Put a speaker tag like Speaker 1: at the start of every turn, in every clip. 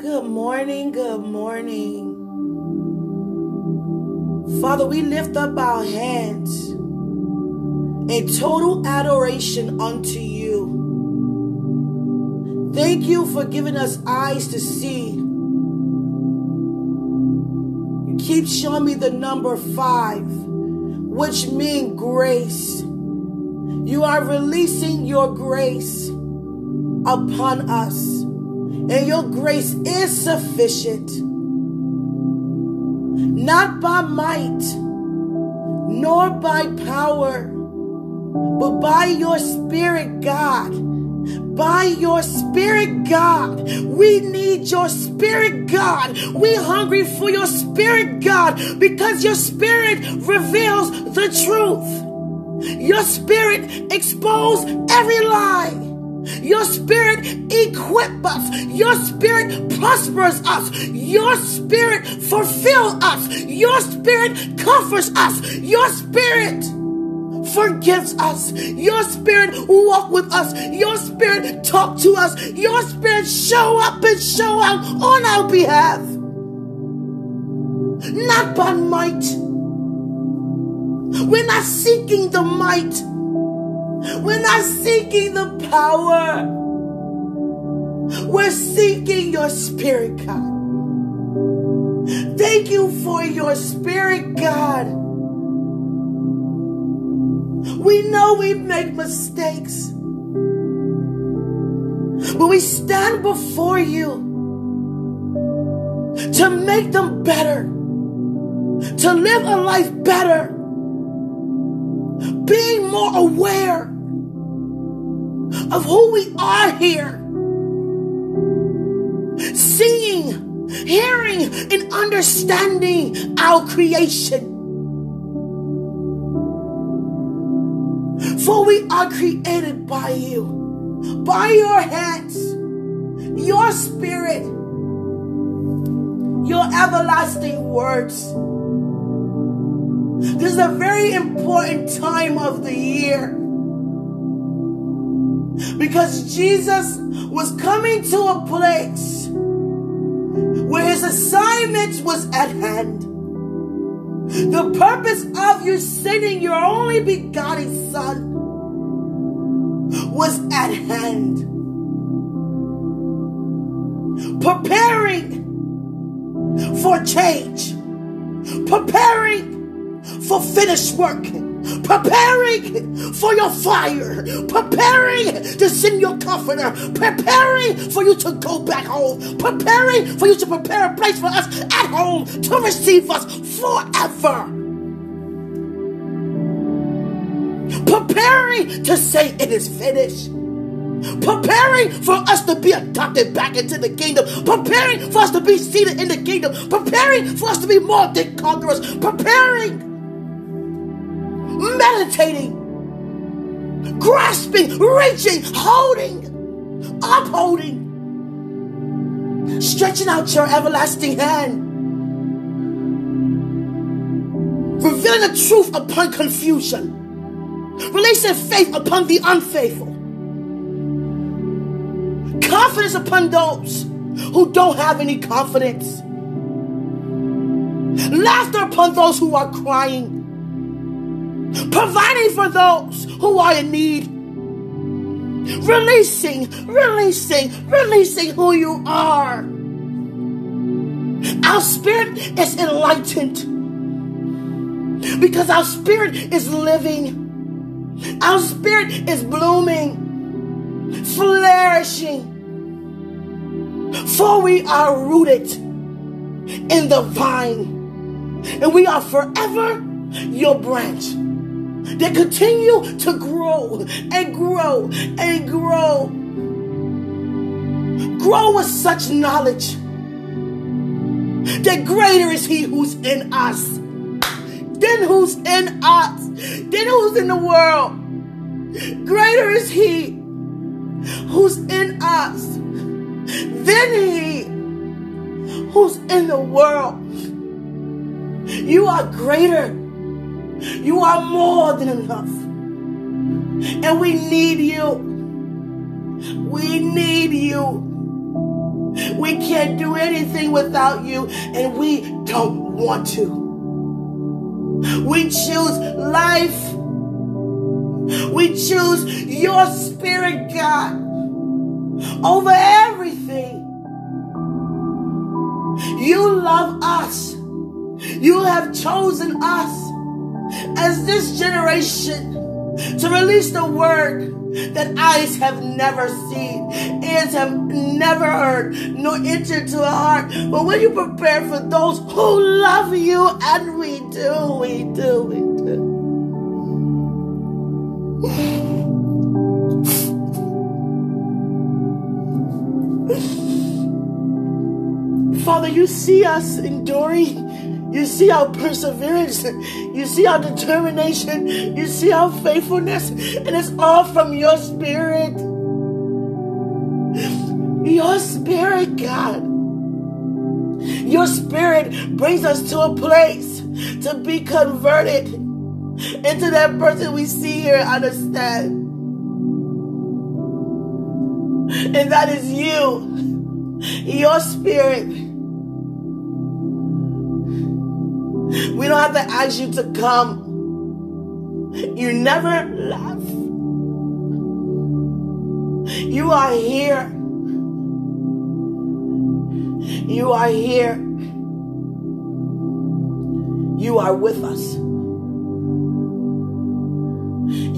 Speaker 1: Good morning, good morning. Father, we lift up our hands in total adoration unto you. Thank you for giving us eyes to see. You keep showing me the number five, which means grace. You are releasing your grace upon us, and your grace is sufficient. Not by might, nor by power, but by your spirit, God by your spirit, God. We need your spirit, God. We hungry for your spirit, God, because your spirit reveals the truth. Your spirit expose every lie. Your spirit equip us. Your spirit prospers us. Your spirit fulfill us. Your spirit comforts us. Your spirit forgives us. Your spirit walk with us. Your spirit talk to us. Your spirit show up and show out on our behalf. Not by might. We're not seeking the might. We're not seeking the power. We're seeking your spirit, God. Thank you for your spirit, God. We know we make mistakes. But we stand before you to make them better, to live a life better, being more aware of who we are here, seeing, hearing, and understanding our creation. For we are created by you, by your hands, your spirit, your everlasting words. This is a very important time of the year because Jesus was coming to a place where his assignment was at hand. The purpose of you sending your only begotten Son was at hand. Preparing for change, preparing for finished work, preparing for your fire, preparing to send your comforter, preparing for you to go back home, preparing for you to prepare a place for us at home to receive us forever. preparing to say it is finished. Preparing for us to be adopted back into the kingdom. Preparing for us to be seated in the kingdom. Preparing for us to be more than conquerors. Preparing. Meditating. Grasping. Reaching. Holding. Upholding. Stretching out your everlasting hand. Revealing the truth upon confusion Releasing faith upon the unfaithful. Confidence upon those who don't have any confidence. Laughter upon those who are crying. Providing for those who are in need. Releasing, releasing, releasing who you are. Our spirit is enlightened because our spirit is living. Our spirit is blooming, flourishing. For we are rooted in the vine, and we are forever your branch. They continue to grow and grow and grow. Grow with such knowledge that greater is He who's in us than who's in us, than who's in the world. Greater is He who's in us than He who's in the world. You are greater. You are more than enough. And we need you. We need you. We can't do anything without you, and we don't want to. We choose life. We choose your spirit, God, over everything. You love us. You have chosen us as this generation to release the word that eyes have never seen, ears have never heard, nor entered to a heart. But when you prepare for those who love you, and we do, we do, we do. Father, you see us enduring. You see our perseverance. You see our determination. You see our faithfulness. And it's all from your spirit. Your spirit, God. Your spirit brings us to a place to be converted into that person we see here, understand. And that is you, your spirit. We don't have to ask you to come. You never left. You are here. You are here. You are with us.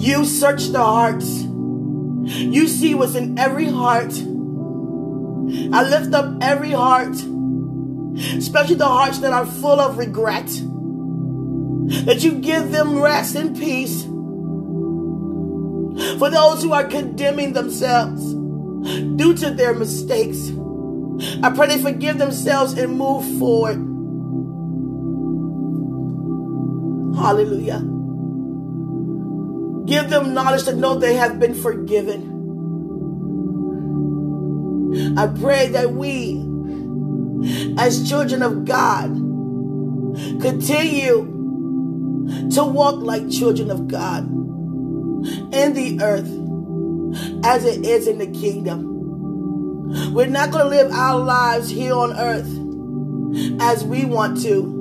Speaker 1: You search the hearts. You see what's in every heart. I lift up every heart, especially the hearts that are full of regret. That you give them rest and peace. For those who are condemning themselves due to their mistakes, I pray they forgive themselves and move forward. Hallelujah. Give them knowledge to know they have been forgiven. I pray that we, as children of God, continue to walk like children of God in the earth as it is in the kingdom. We're not going to live our lives here on earth as we want to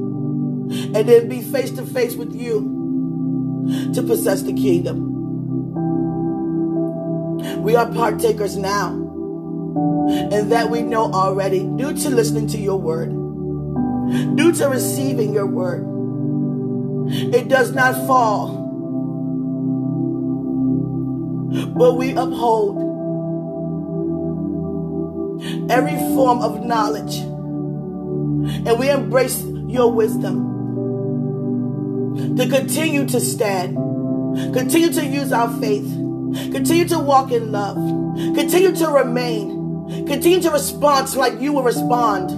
Speaker 1: and then be face to face with you to possess the kingdom. We are partakers now, and that we know already due to listening to your word, due to receiving your word. It does not fall, but we uphold every form of knowledge and we embrace your wisdom to continue to stand, continue to use our faith, continue to walk in love, continue to remain, continue to respond like you will respond.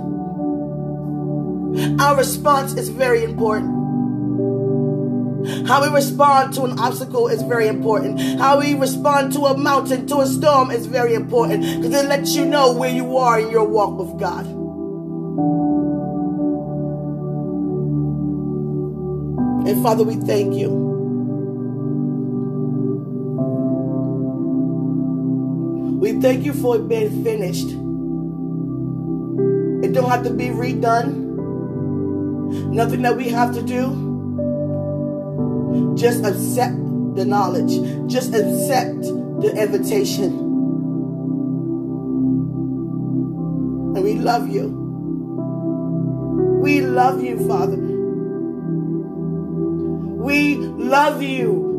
Speaker 1: Our response is very important. How we respond to an obstacle is very important. How we respond to a mountain, to a storm is very important because it lets you know where you are in your walk with God. And Father, we thank you. We thank you for it being finished. It don't have to be redone. Nothing that we have to do. Just accept the knowledge. Just accept the invitation. And we love you. We love you, Father. We love you.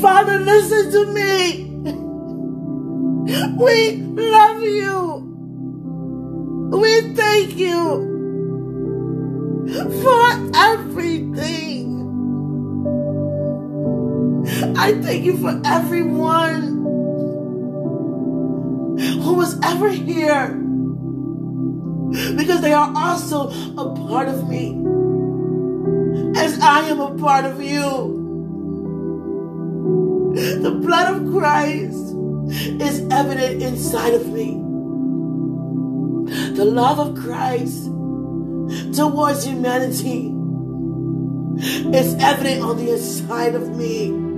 Speaker 1: Father, listen to me. We love you. We thank you for everything. I thank you for everyone who was ever here because they are also a part of me as I am a part of you. The blood of Christ is evident inside of me. The love of Christ towards humanity is evident on the inside of me.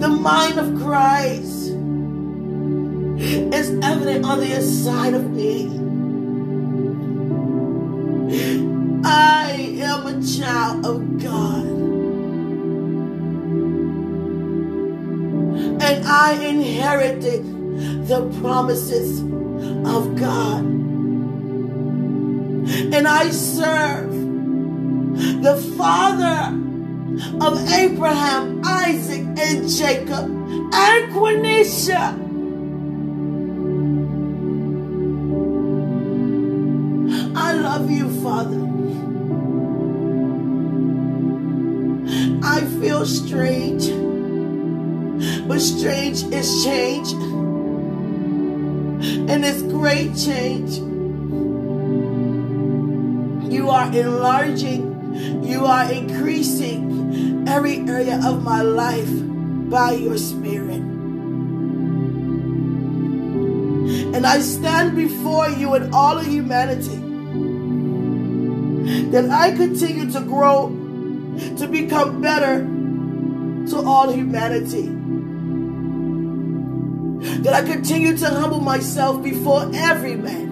Speaker 1: The mind of Christ is evident on the inside of me. I am a child of God. And I inherited the promises of God. And I serve the Father of Abraham, Isaac, and Jacob, and Quenisha. I love you, Father. I feel strange, but strange is change, and it's great change. You are enlarging, you are increasing every area of my life by your Spirit. And I stand before you and all of humanity that I continue to grow, to become better to all humanity. That I continue to humble myself before every man.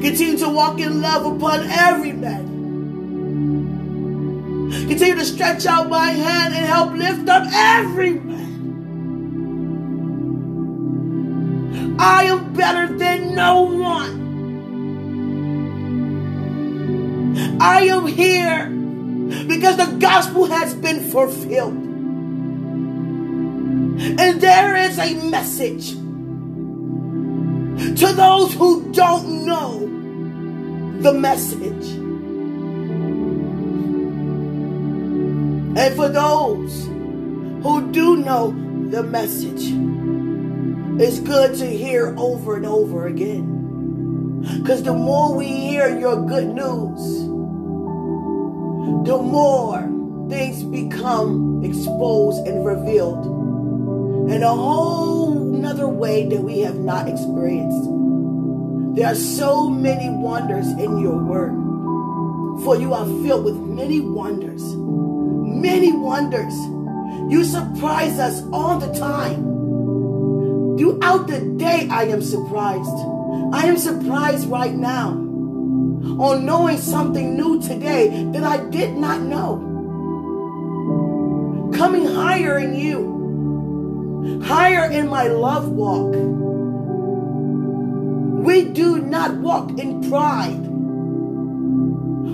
Speaker 1: Continue to walk in love upon every man. Continue to stretch out my hand and help lift up everyone. I am better than no one. I am here because the gospel has been fulfilled. And there is a message to those who don't know the message. And for those who do know the message, it's good to hear over and over again. Because the more we hear your good news, the more things become exposed and revealed in a whole another way that we have not experienced. There are so many wonders in your word. For you are filled with many wonders. Many wonders. You surprise us all the time. Throughout the day, I am surprised. I am surprised right now on knowing something new today that I did not know. Coming higher in you, higher in my love walk. We do not walk in pride.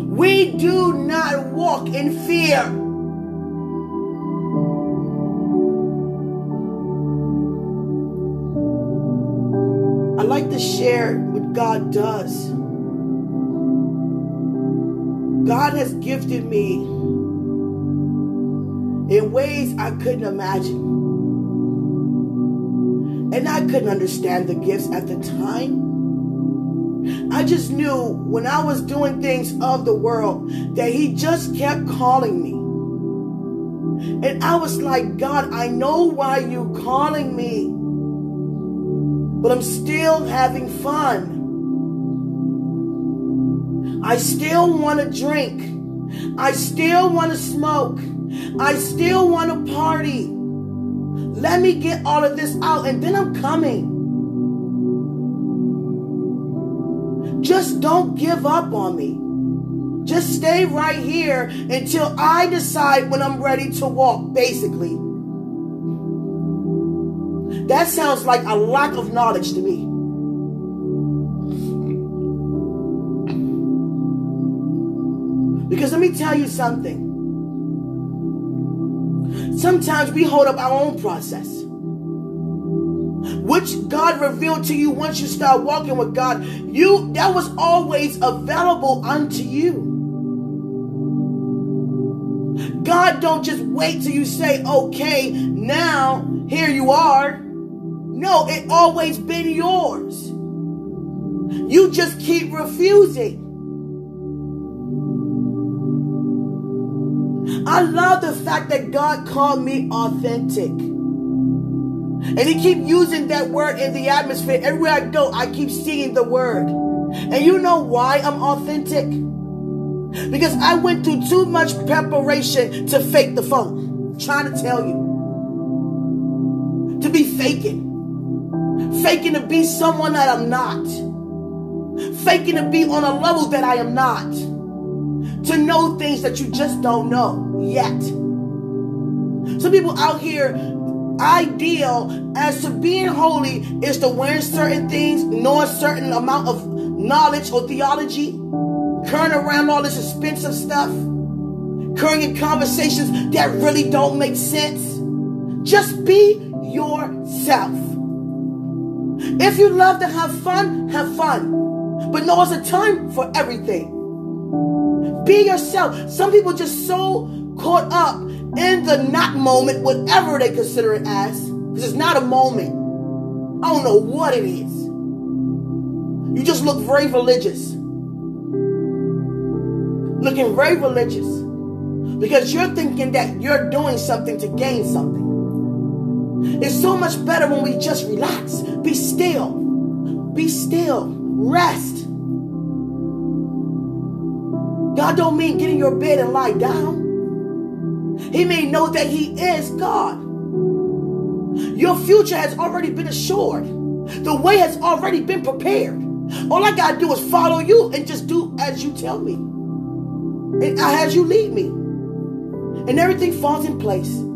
Speaker 1: We do not walk in fear. To share what God does. God has gifted me in ways I couldn't imagine. And I couldn't understand the gifts at the time. I just knew when I was doing things of the world that He just kept calling me. And I was like, God, I know why you calling me, but I'm still having fun. I still want to drink. I still want to smoke. I still want to party. Let me get all of this out and then I'm coming. Just don't give up on me. Just stay right here until I decide when I'm ready to walk, basically. That sounds like a lack of knowledge to me. Because let me tell you something. Sometimes we hold up our own process. Which God revealed to you once you start walking with God, you that was always available unto you. God don't just wait till you say, okay, now here you are. No, it always been yours. You just keep refusing. I love the fact that God called me authentic. And he keep using that word in the atmosphere. Everywhere I go, I keep seeing the word. And you know why I'm authentic? Because I went through too much preparation to fake the phone. I'm trying to tell you. To be faking. Faking to be someone that I'm not, faking to be on a level that I am not, to know things that you just don't know yet. Some people out here ideal as to being holy is to wear certain things, know a certain amount of knowledge or theology, current around all this expensive stuff, current in conversations that really don't make sense. Just be yourself. If you love to have fun, have fun. But know it's a time for everything. Be yourself. Some people just so caught up in the not moment, whatever they consider it as, because it's not a moment. I don't know what it is. You just look very religious. Looking very religious. Because you're thinking that you're doing something to gain something. It's so much better when we just relax, be still, be still, rest. God don't mean get in your bed and lie down. He may know that He is God. Your future has already been assured. The way has already been prepared. All I gotta do is follow you and just do as you tell me. And as you lead me. And everything falls in place.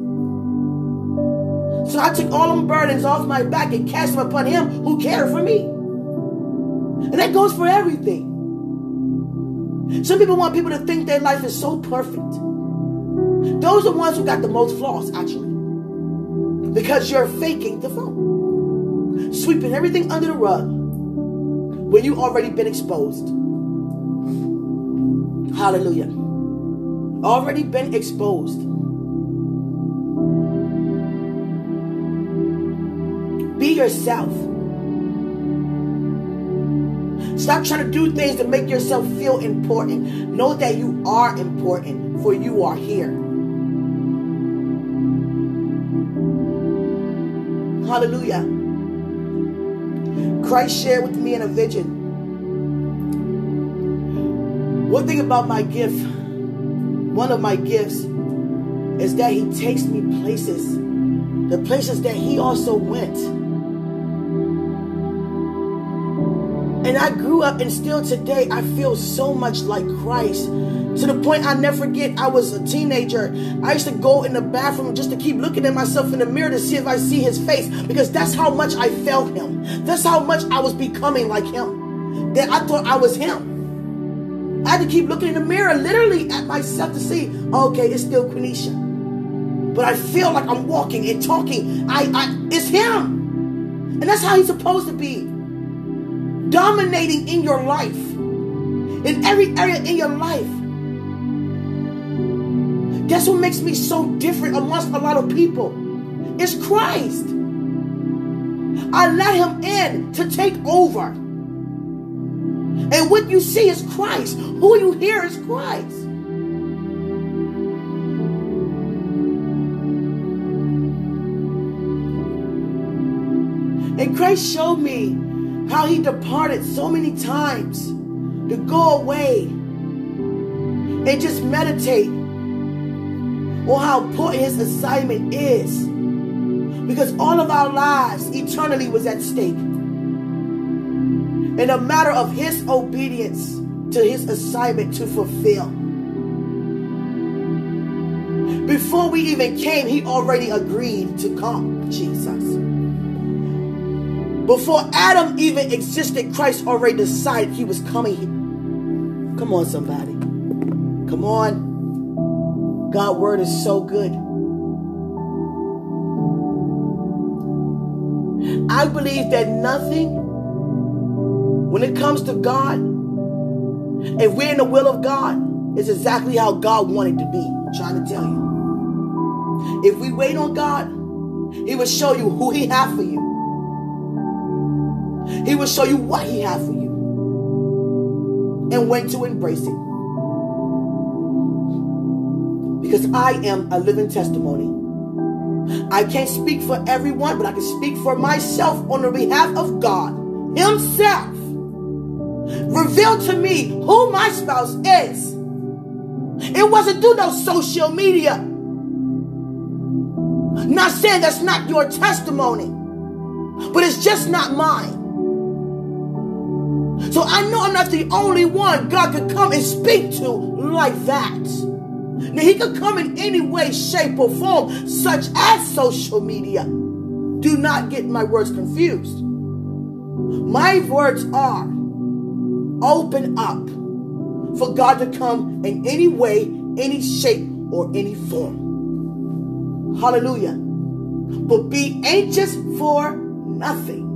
Speaker 1: So I took all them burdens off my back and cast them upon him who cared for me. And that goes for everything. Some people want people to think their life is so perfect. Those are the ones who got the most flaws, actually. Because you're faking the phone. Sweeping everything under the rug when you already been exposed. Hallelujah. Already been exposed. Be yourself. Stop trying to do things to make yourself feel important. Know that you are important, for you are here. Hallelujah. Christ shared with me in a vision. One thing about my gift, one of my gifts, is that He takes me places, the places that He also went. And I grew up, and still today, I feel so much like Christ to the point I never forget, I was a teenager. I used to go in the bathroom just to keep looking at myself in the mirror to see if I see his face because that's how much I felt him. That's how much I was becoming like him. That I thought I was him. I had to keep looking in the mirror literally at myself to see, okay, it's still Quenisha. But I feel like I'm walking and talking. I, I it's him. And that's how he's supposed to be. Dominating in your life. In every area in your life. That's what makes me so different amongst a lot of people. It's Christ. I let him in to take over. And what you see is Christ. Who you hear is Christ. And Christ showed me how he departed so many times to go away and just meditate on how important his assignment is. Because all of our lives eternally was at stake. In a matter of his obedience to his assignment to fulfill. Before we even came, he already agreed to come, Jesus. Before Adam even existed, Christ already decided he was coming. Come on, somebody. Come on. God's word is so good. I believe that nothing, when it comes to God, if we're in the will of God, is exactly how God wanted to be. I'm trying to tell you. If we wait on God, He will show you who He has for you. He will show you what He has for you and when to embrace it because I am a living testimony. I can't speak for everyone, but I can speak for myself on the behalf of God Himself. Revealed to me who my spouse is. It wasn't through no social media. Not saying that's not your testimony. But it's just not mine. So I know I'm not the only one God could come and speak to like that. Now he could come in any way, shape, or form, such as social media. Do not get my words confused. My words are open up for God to come in any way, any shape, or any form. Hallelujah. But be anxious for nothing.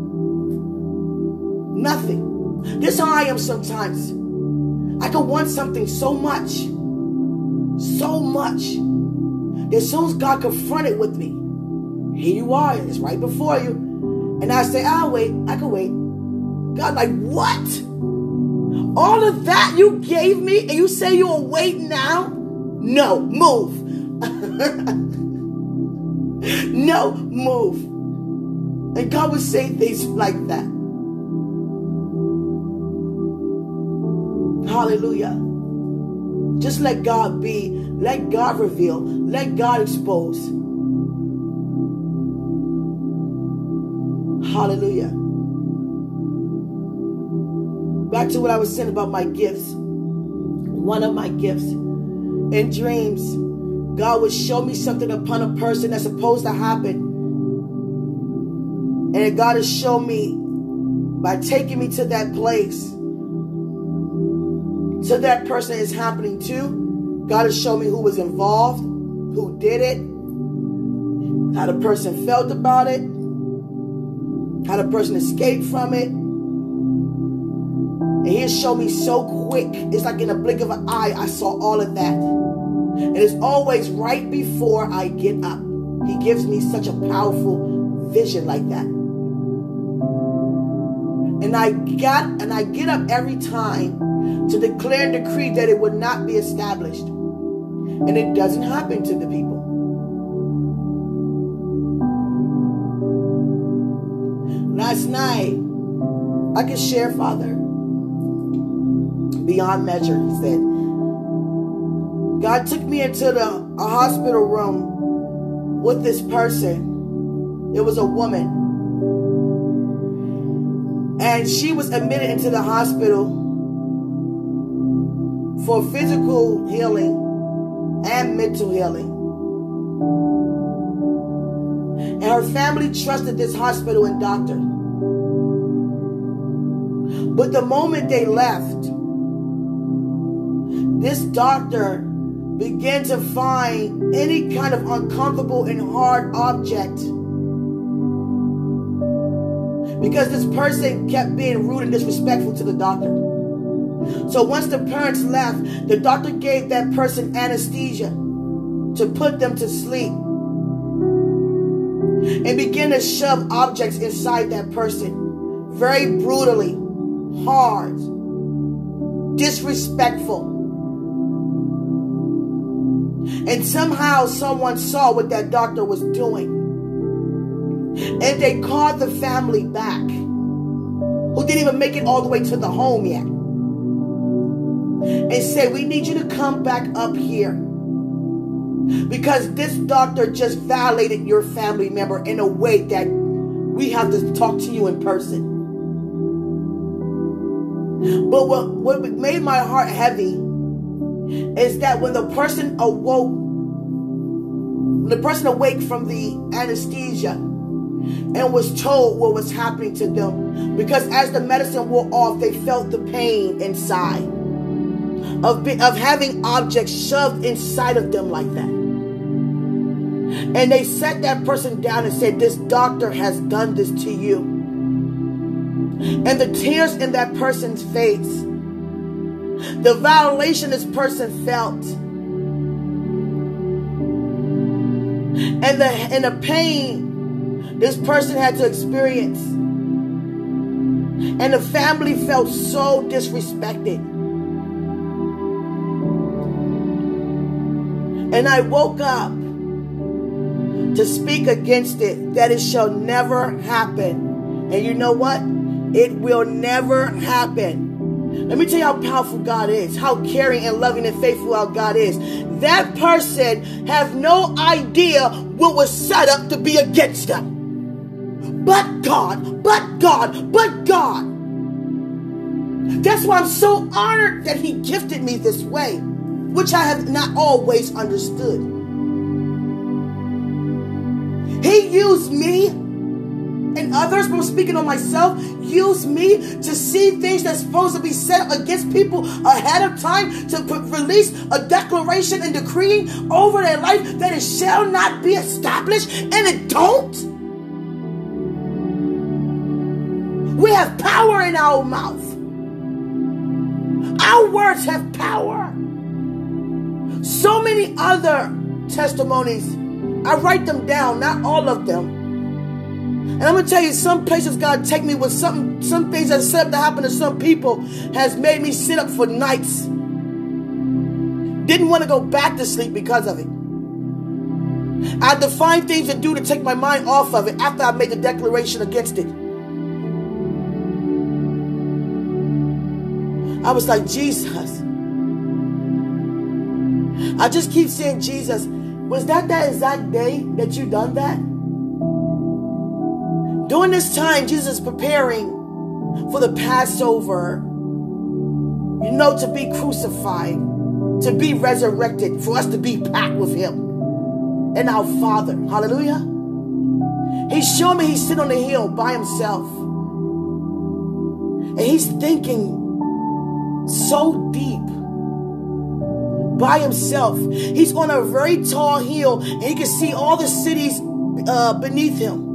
Speaker 1: Nothing. This how I am sometimes. I can want something so much. So much. That as soon as God confronted with me, here you are, it's right before you. And I say, I'll wait, I can wait. God, like, what? All of that you gave me, and you say you'll wait now? No, move. no, move. And God would say things like that. Hallelujah. Just let God be. Let God reveal. Let God expose. Hallelujah. Back to what I was saying about my gifts. One of my gifts. In dreams, God would show me something upon a person that's supposed to happen. And God has shown me by taking me to that place, to that person is happening to. God has shown me who was involved, who did it, how the person felt about it, how the person escaped from it. And he has shown me so quick. It's like in a blink of an eye, I saw all of that. And it's always right before I get up. He gives me such a powerful vision like that. And I got and I get up every time to declare and decree that it would not be established. And it doesn't happen to the people. Last night, I could share, Father, beyond measure, he said. God took me into the a hospital room with this person. It was a woman. And she was admitted into the hospital for physical healing and mental healing. And her family trusted this hospital and doctor. But the moment they left, this doctor began to find any kind of uncomfortable and hard object. Because this person kept being rude and disrespectful to the doctor. So once the parents left, the doctor gave that person anesthesia to put them to sleep and began to shove objects inside that person very brutally, hard, disrespectful. And somehow someone saw what that doctor was doing. And they called the family back, who didn't even make it all the way to the home yet, and say, We need you to come back up here. Because this doctor just violated your family member in a way that we have to talk to you in person. But what, what made my heart heavy is that when the person awoke, when the person awake from the anesthesia and was told what was happening to them, because as the medicine wore off, they felt the pain inside of, of having objects shoved inside of them like that. And they sat that person down and said, This doctor has done this to you. And the tears in that person's face the violation this person felt and the and the pain this person had to experience and the family felt so disrespected and i woke up to speak against it that it shall never happen and you know what it will never happen let me tell you how powerful God is, how caring and loving and faithful our God is. That person have no idea what was set up to be against them. But God, but God, but God. That's why I'm so honored that He gifted me this way, which I have not always understood. He used me and others, but I'm speaking on myself, used me to see things that's supposed to be set against people ahead of time to release a declaration and decreeing over their life that it shall not be established, and it don't. We have power in our mouth. Our words have power. So many other testimonies. I write them down, not all of them. And I'm gonna tell you, some places God take me with some some things that set up to happen to some people has made me sit up for nights. Didn't want to go back to sleep because of it. I had to find things to do to take my mind off of it after I made the declaration against it. I was like, Jesus. I just keep saying, Jesus, was that that exact day that you done that? During this time, Jesus preparing for the Passover, you know, to be crucified, to be resurrected, for us to be back with Him and our Father. Hallelujah. He's showing me he's sitting on the hill by himself. And he's thinking so deep by himself. He's on a very tall hill and he can see all the cities uh, beneath him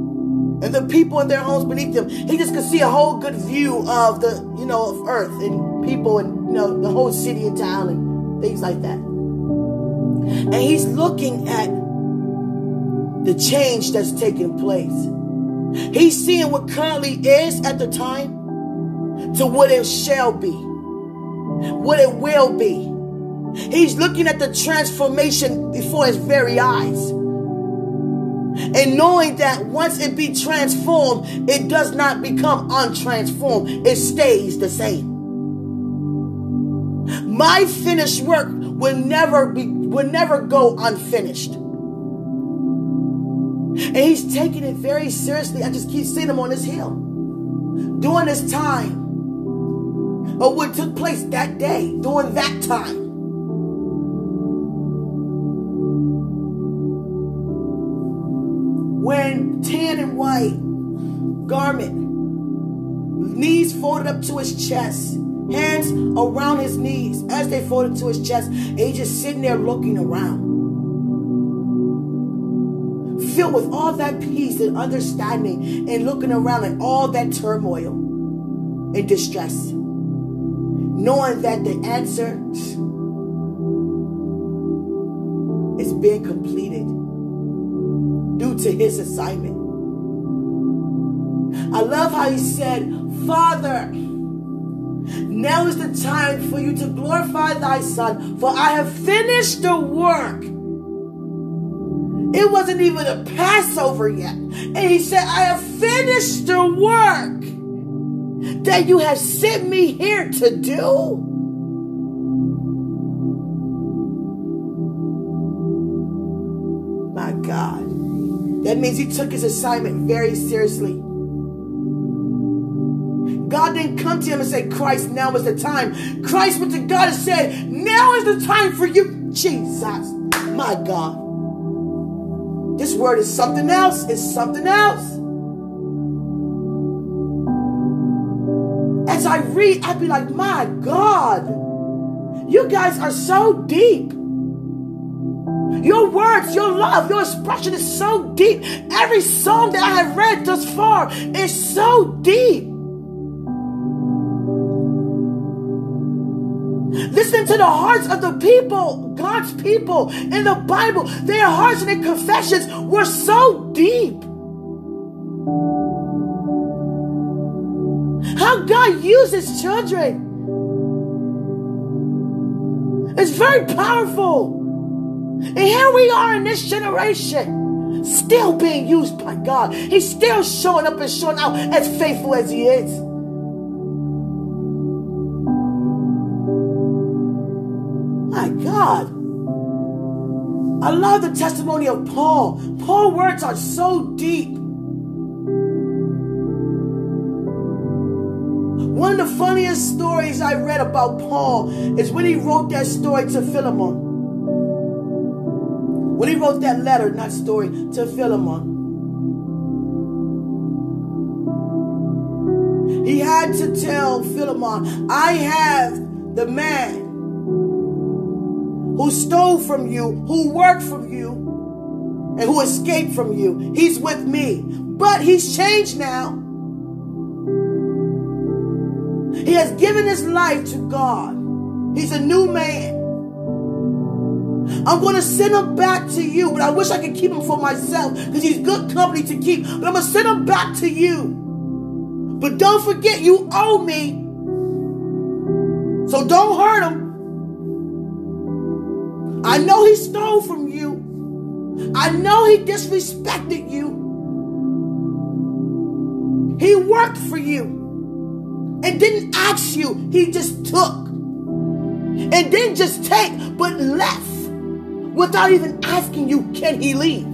Speaker 1: and the people in their homes beneath him. He just can see a whole good view of the, you know, of earth and people and, you know, the whole city and town and things like that. And he's looking at the change that's taking place. He's seeing what currently is at the time to what it shall be, what it will be. He's looking at the transformation before his very eyes. And knowing that once it be transformed, it does not become untransformed. It stays the same. My finished work will never be will never go unfinished. And he's taking it very seriously. I just keep seeing him on this hill. During this time. Or what took place that day, during that time. Garment, knees folded up to his chest, hands around his knees as they folded to his chest, and he's just sitting there looking around filled with all that peace and understanding and looking around at all that turmoil and distress. Knowing that the answer is being completed due to his assignment. I love how he said, Father, now is the time for you to glorify thy son, for I have finished the work it wasn't even a Passover yet. And he said, I have finished the work that you have sent me here to do. My God. That means he took his assignment very seriously. God didn't come to him and say, Christ, now is the time. Christ went to God and said, Now is the time for you. Jesus, my God. This word is something else. It's something else. As I read, I'd be like, my God, you guys are so deep. Your words, your love, your expression is so deep. Every song that I have read thus far is so deep. To the hearts of the people, God's people in the Bible. Their hearts and their confessions were so deep. How God uses children. It's very powerful. And here we are in this generation, still being used by God. He's still showing up and showing out as faithful as He is. God. I love the testimony of Paul. Paul's words are so deep. One of the funniest stories I read about Paul is when he wrote that story to Philemon. When he wrote that letter, not story, to Philemon. He had to tell Philemon, I have the man who stole from you, who worked from you, and who escaped from you. He's with me. But he's changed now. He has given his life to God. He's a new man. I'm going to send him back to you, but I wish I could keep him for myself because he's good company to keep. But I'm going to send him back to you. But don't forget, you owe me. So don't hurt him. I know he stole from you. I know he disrespected you. He worked for you and didn't ask you. He just took. And didn't just take, but left without even asking you, can he leave?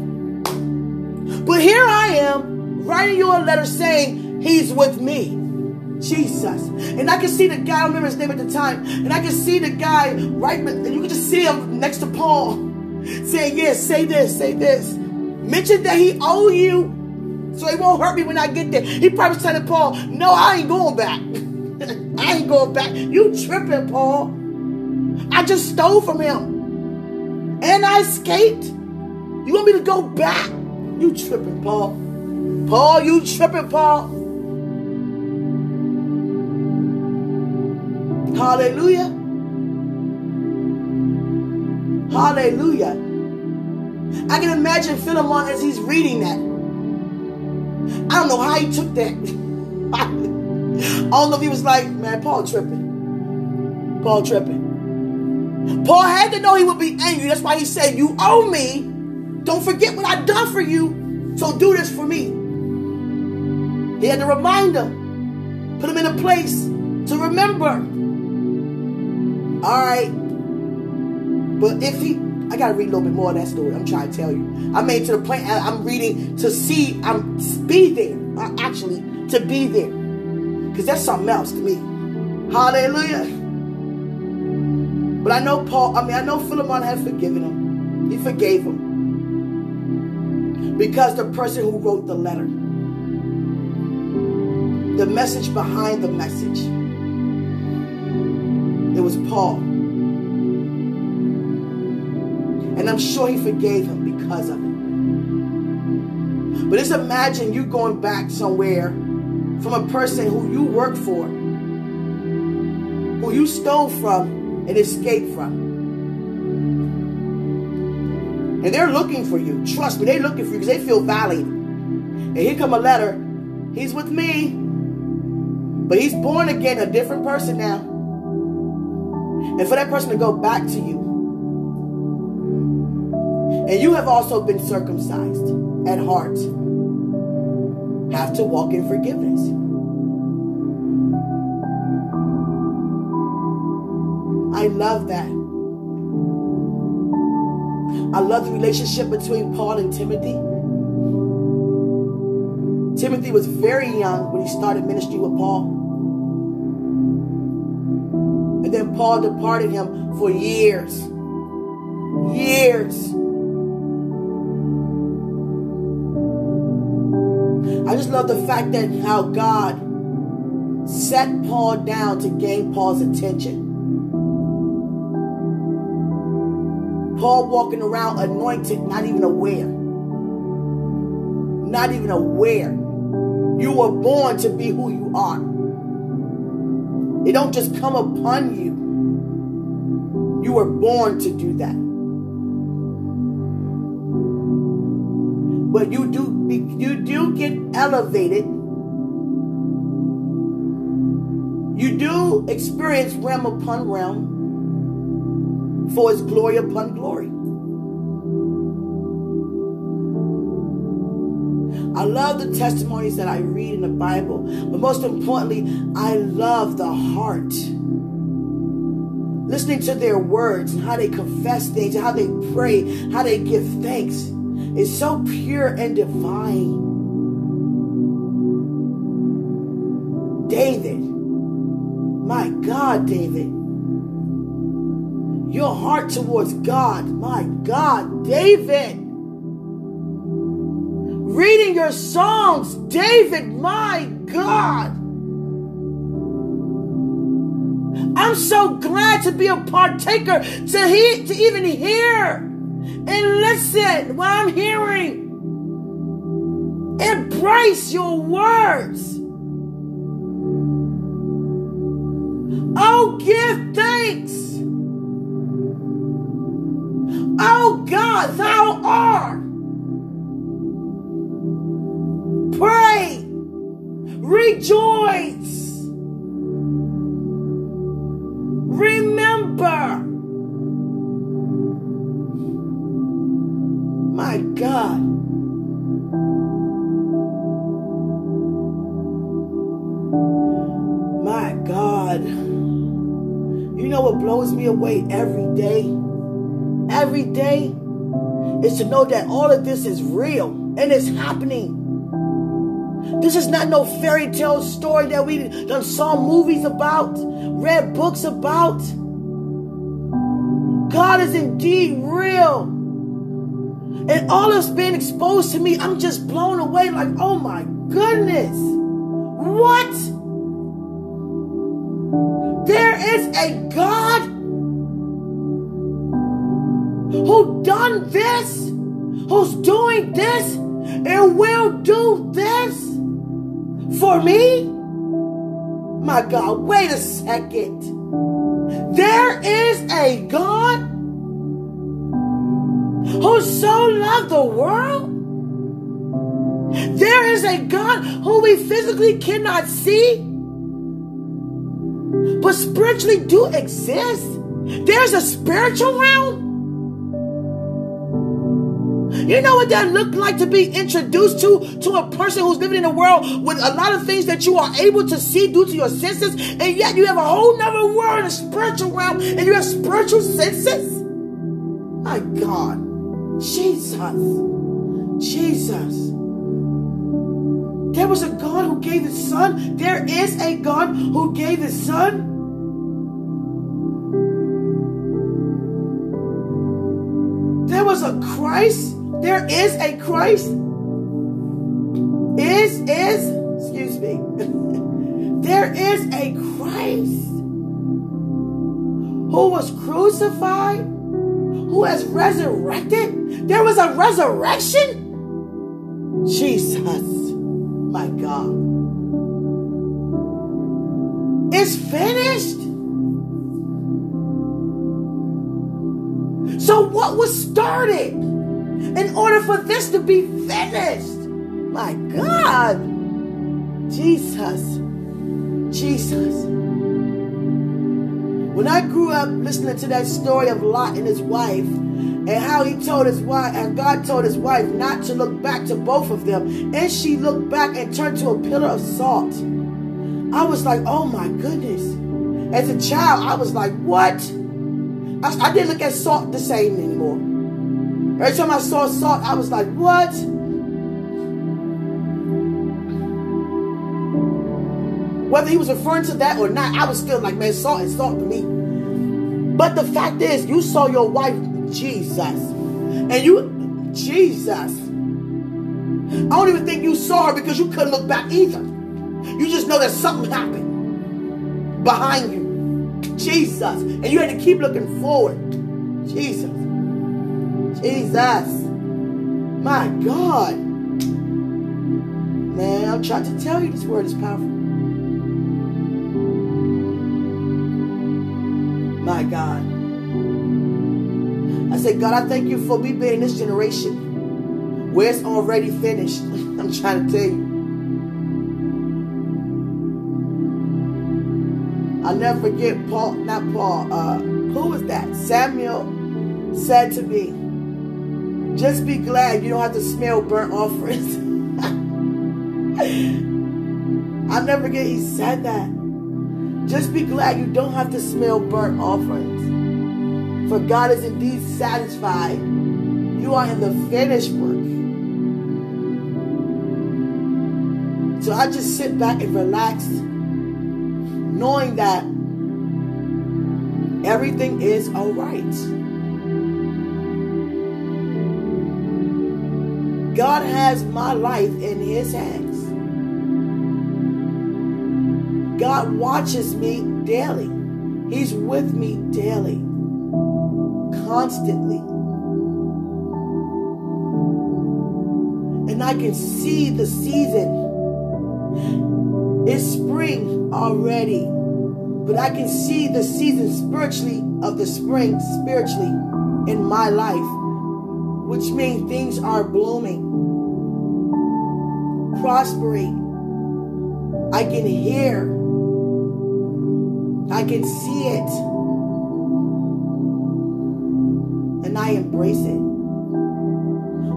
Speaker 1: But here I am writing you a letter saying, he's with me. Jesus. And I can see the guy, I remember his name at the time, and I can see the guy right, and you can just see him next to Paul saying, yes, say this, say this. Mention that he owe you so he won't hurt me when I get there. He probably telling Paul, no, I ain't going back. I ain't going back. You tripping, Paul. I just stole from him. And I escaped. You want me to go back? You tripping, Paul. Paul, you tripping, Paul. Hallelujah. Hallelujah. I can imagine Philemon as he's reading that. I don't know how he took that. I don't know if he was like, man, Paul tripping. Paul tripping. Paul had to know he would be angry. That's why he said, You owe me. Don't forget what I've done for you. So do this for me. He had to remind him, put him in a place to remember. All right. But if he, I got to read a little bit more of that story. I'm trying to tell you. I made to the point, I'm reading to see, I'm be there. Uh, actually, to be there. Because that's something else to me. Hallelujah. But I know Paul, I mean, I know Philemon had forgiven him. He forgave him. Because the person who wrote the letter, the message behind the message, it was Paul. And I'm sure he forgave him because of it. But just imagine you going back somewhere from a person who you work for, who you stole from and escaped from. And they're looking for you. Trust me, they're looking for you because they feel valued. And here come a letter. He's with me. But he's born again, a different person now. And for that person to go back to you. And you have also been circumcised at heart have to walk in forgiveness. I love that. I love the relationship between Paul and Timothy. Timothy was very young when he started ministry with Paul. And then Paul departed him for years. Years. I just love the fact that how God set Paul down to gain Paul's attention. Paul walking around anointed, not even aware. Not even aware. You were born to be who you are. It don't just come upon you. You were born to do that. But you do you do get elevated. You do experience realm upon realm for his glory upon glory. I love the testimonies that I read in the Bible, but most importantly, I love the heart. Listening to their words and how they confess things, how they pray, how they give thanks is so pure and divine. David, My God, David. Your heart towards God. My God, David. Reading your songs, David. My God. I'm so glad to be a partaker, to, he, to even hear and listen what I'm hearing. Embrace your words. Oh, give thanks. Oh God, thou art. Pray. Rejoice. Remember. My God. My God. You know what blows me away every day? Every day is to know that all of this is real and it's happening. This is not no fairy tale story that we done saw movies about, read books about. God is indeed real. And all that's been exposed to me, I'm just blown away like, oh my goodness. What? There is a God who done this, who's doing this, and will do this for me? My God, wait a second. There is a God who so loved the world. There is a God who we physically cannot see, but spiritually do exist. There's a spiritual realm. You know what that looked like to be introduced to to a person who's living in a world with a lot of things that you are able to see due to your senses, and yet you have a whole nother world, a spiritual realm, and you have spiritual senses. My God, Jesus, Jesus. There was a God who gave his son. There is a God who gave his son. There was a Christ there is a Christ. Is, is, excuse me. there is a Christ who was crucified, who has resurrected. There was a resurrection. Jesus, my God. It's finished. So, what was started? In order for this to be finished. My God. Jesus. Jesus. When I grew up listening to that story of Lot and his wife, and how he told his wife, and God told his wife not to look back to both of them, and she looked back and turned to a pillar of salt. I was like, oh my goodness. As a child, I was like, what? I, I didn't look at salt the same anymore. Every time I saw salt, I was like, what? Whether he was referring to that or not, I was still like, man, salt is salt to me. But the fact is, you saw your wife, Jesus. And you, Jesus. I don't even think you saw her because you couldn't look back either. You just know that something happened behind you. Jesus. And you had to keep looking forward. Jesus. Jesus. My God. Man, I'm trying to tell you this word is powerful. My God. I say, God, I thank you for me being in this generation where it's already finished. I'm trying to tell you. I'll never forget Paul, not Paul, uh, who was that? Samuel said to me, just be glad you don't have to smell burnt offerings. I'll never forget he said that. Just be glad you don't have to smell burnt offerings. For God is indeed satisfied. You are in the finished work. So I just sit back and relax, knowing that everything is all right. God has my life in his hands. God watches me daily. He's with me daily, constantly. And I can see the season. It's spring already, but I can see the season spiritually of the spring spiritually in my life, which means things are blooming, prospering. I can hear I can see it. And I embrace it.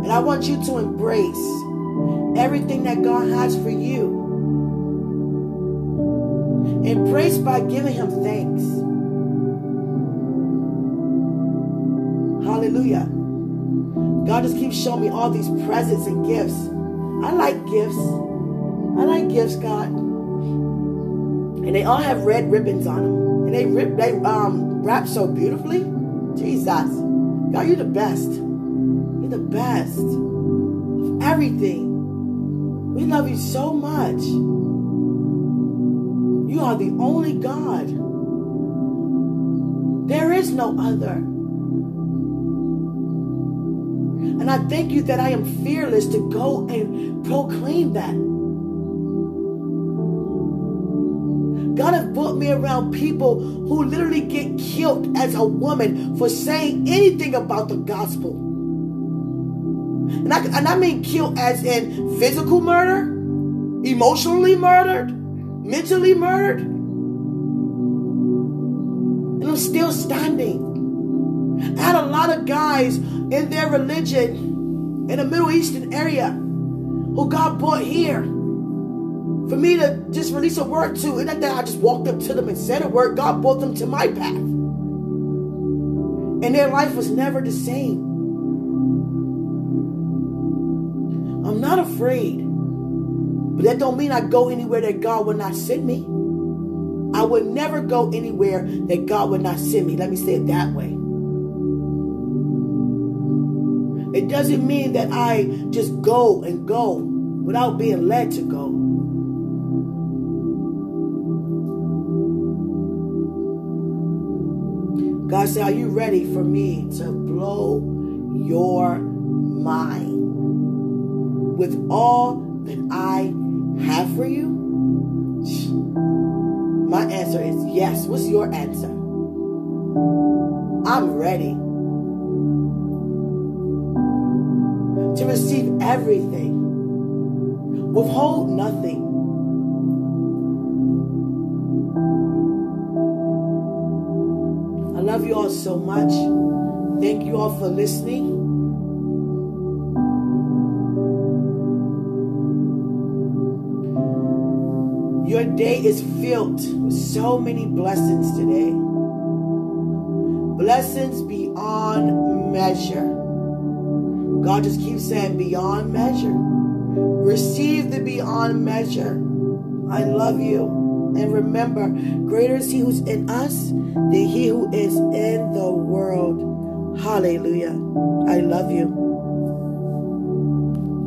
Speaker 1: And I want you to embrace everything that God has for you. Embrace by giving Him thanks. Hallelujah. God just keeps showing me all these presents and gifts. I like gifts. I like gifts, God and they all have red ribbons on them, and they rip, they um wrap so beautifully. Jesus, God, you're the best. You're the best of everything. We love you so much. You are the only God. There is no other. And I thank you that I am fearless to go and proclaim that. God has brought me around people who literally get killed as a woman for saying anything about the gospel. And I, and I mean killed as in physical murder, emotionally murdered, mentally murdered. And I'm still standing. I had a lot of guys in their religion in the Middle Eastern area who God brought here for me to just release a word to. And that I just walked up to them and said a word. God brought them to my path. And their life was never the same. I'm not afraid. But that don't mean I go anywhere that God would not send me. I would never go anywhere that God would not send me. Let me say it that way. It doesn't mean that I just go and go without being led to go. God said, Are you ready for me to blow your mind with all that I have for you? My answer is yes. What's your answer? I'm ready to receive everything, withhold nothing. I love you all so much. Thank you all for listening. Your day is filled with so many blessings today. Blessings beyond measure. God just keeps saying beyond measure. Receive the beyond measure. I love you. And remember, greater is he who's in us than he who is in the world. Hallelujah. I love you.